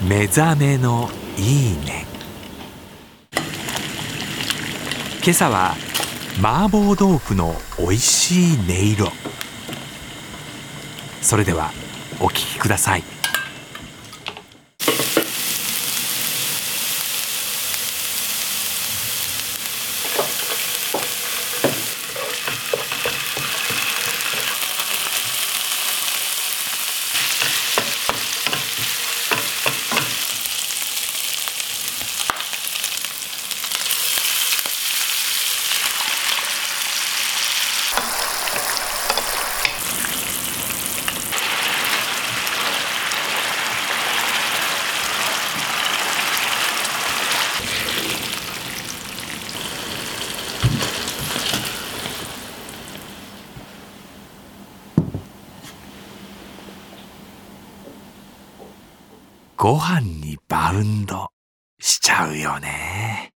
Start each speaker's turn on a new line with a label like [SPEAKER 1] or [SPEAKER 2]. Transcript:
[SPEAKER 1] 目覚めのいいね。今朝は麻婆豆腐の美味しい音色。それではお聞きください。ご飯にバウンドしちゃうよね。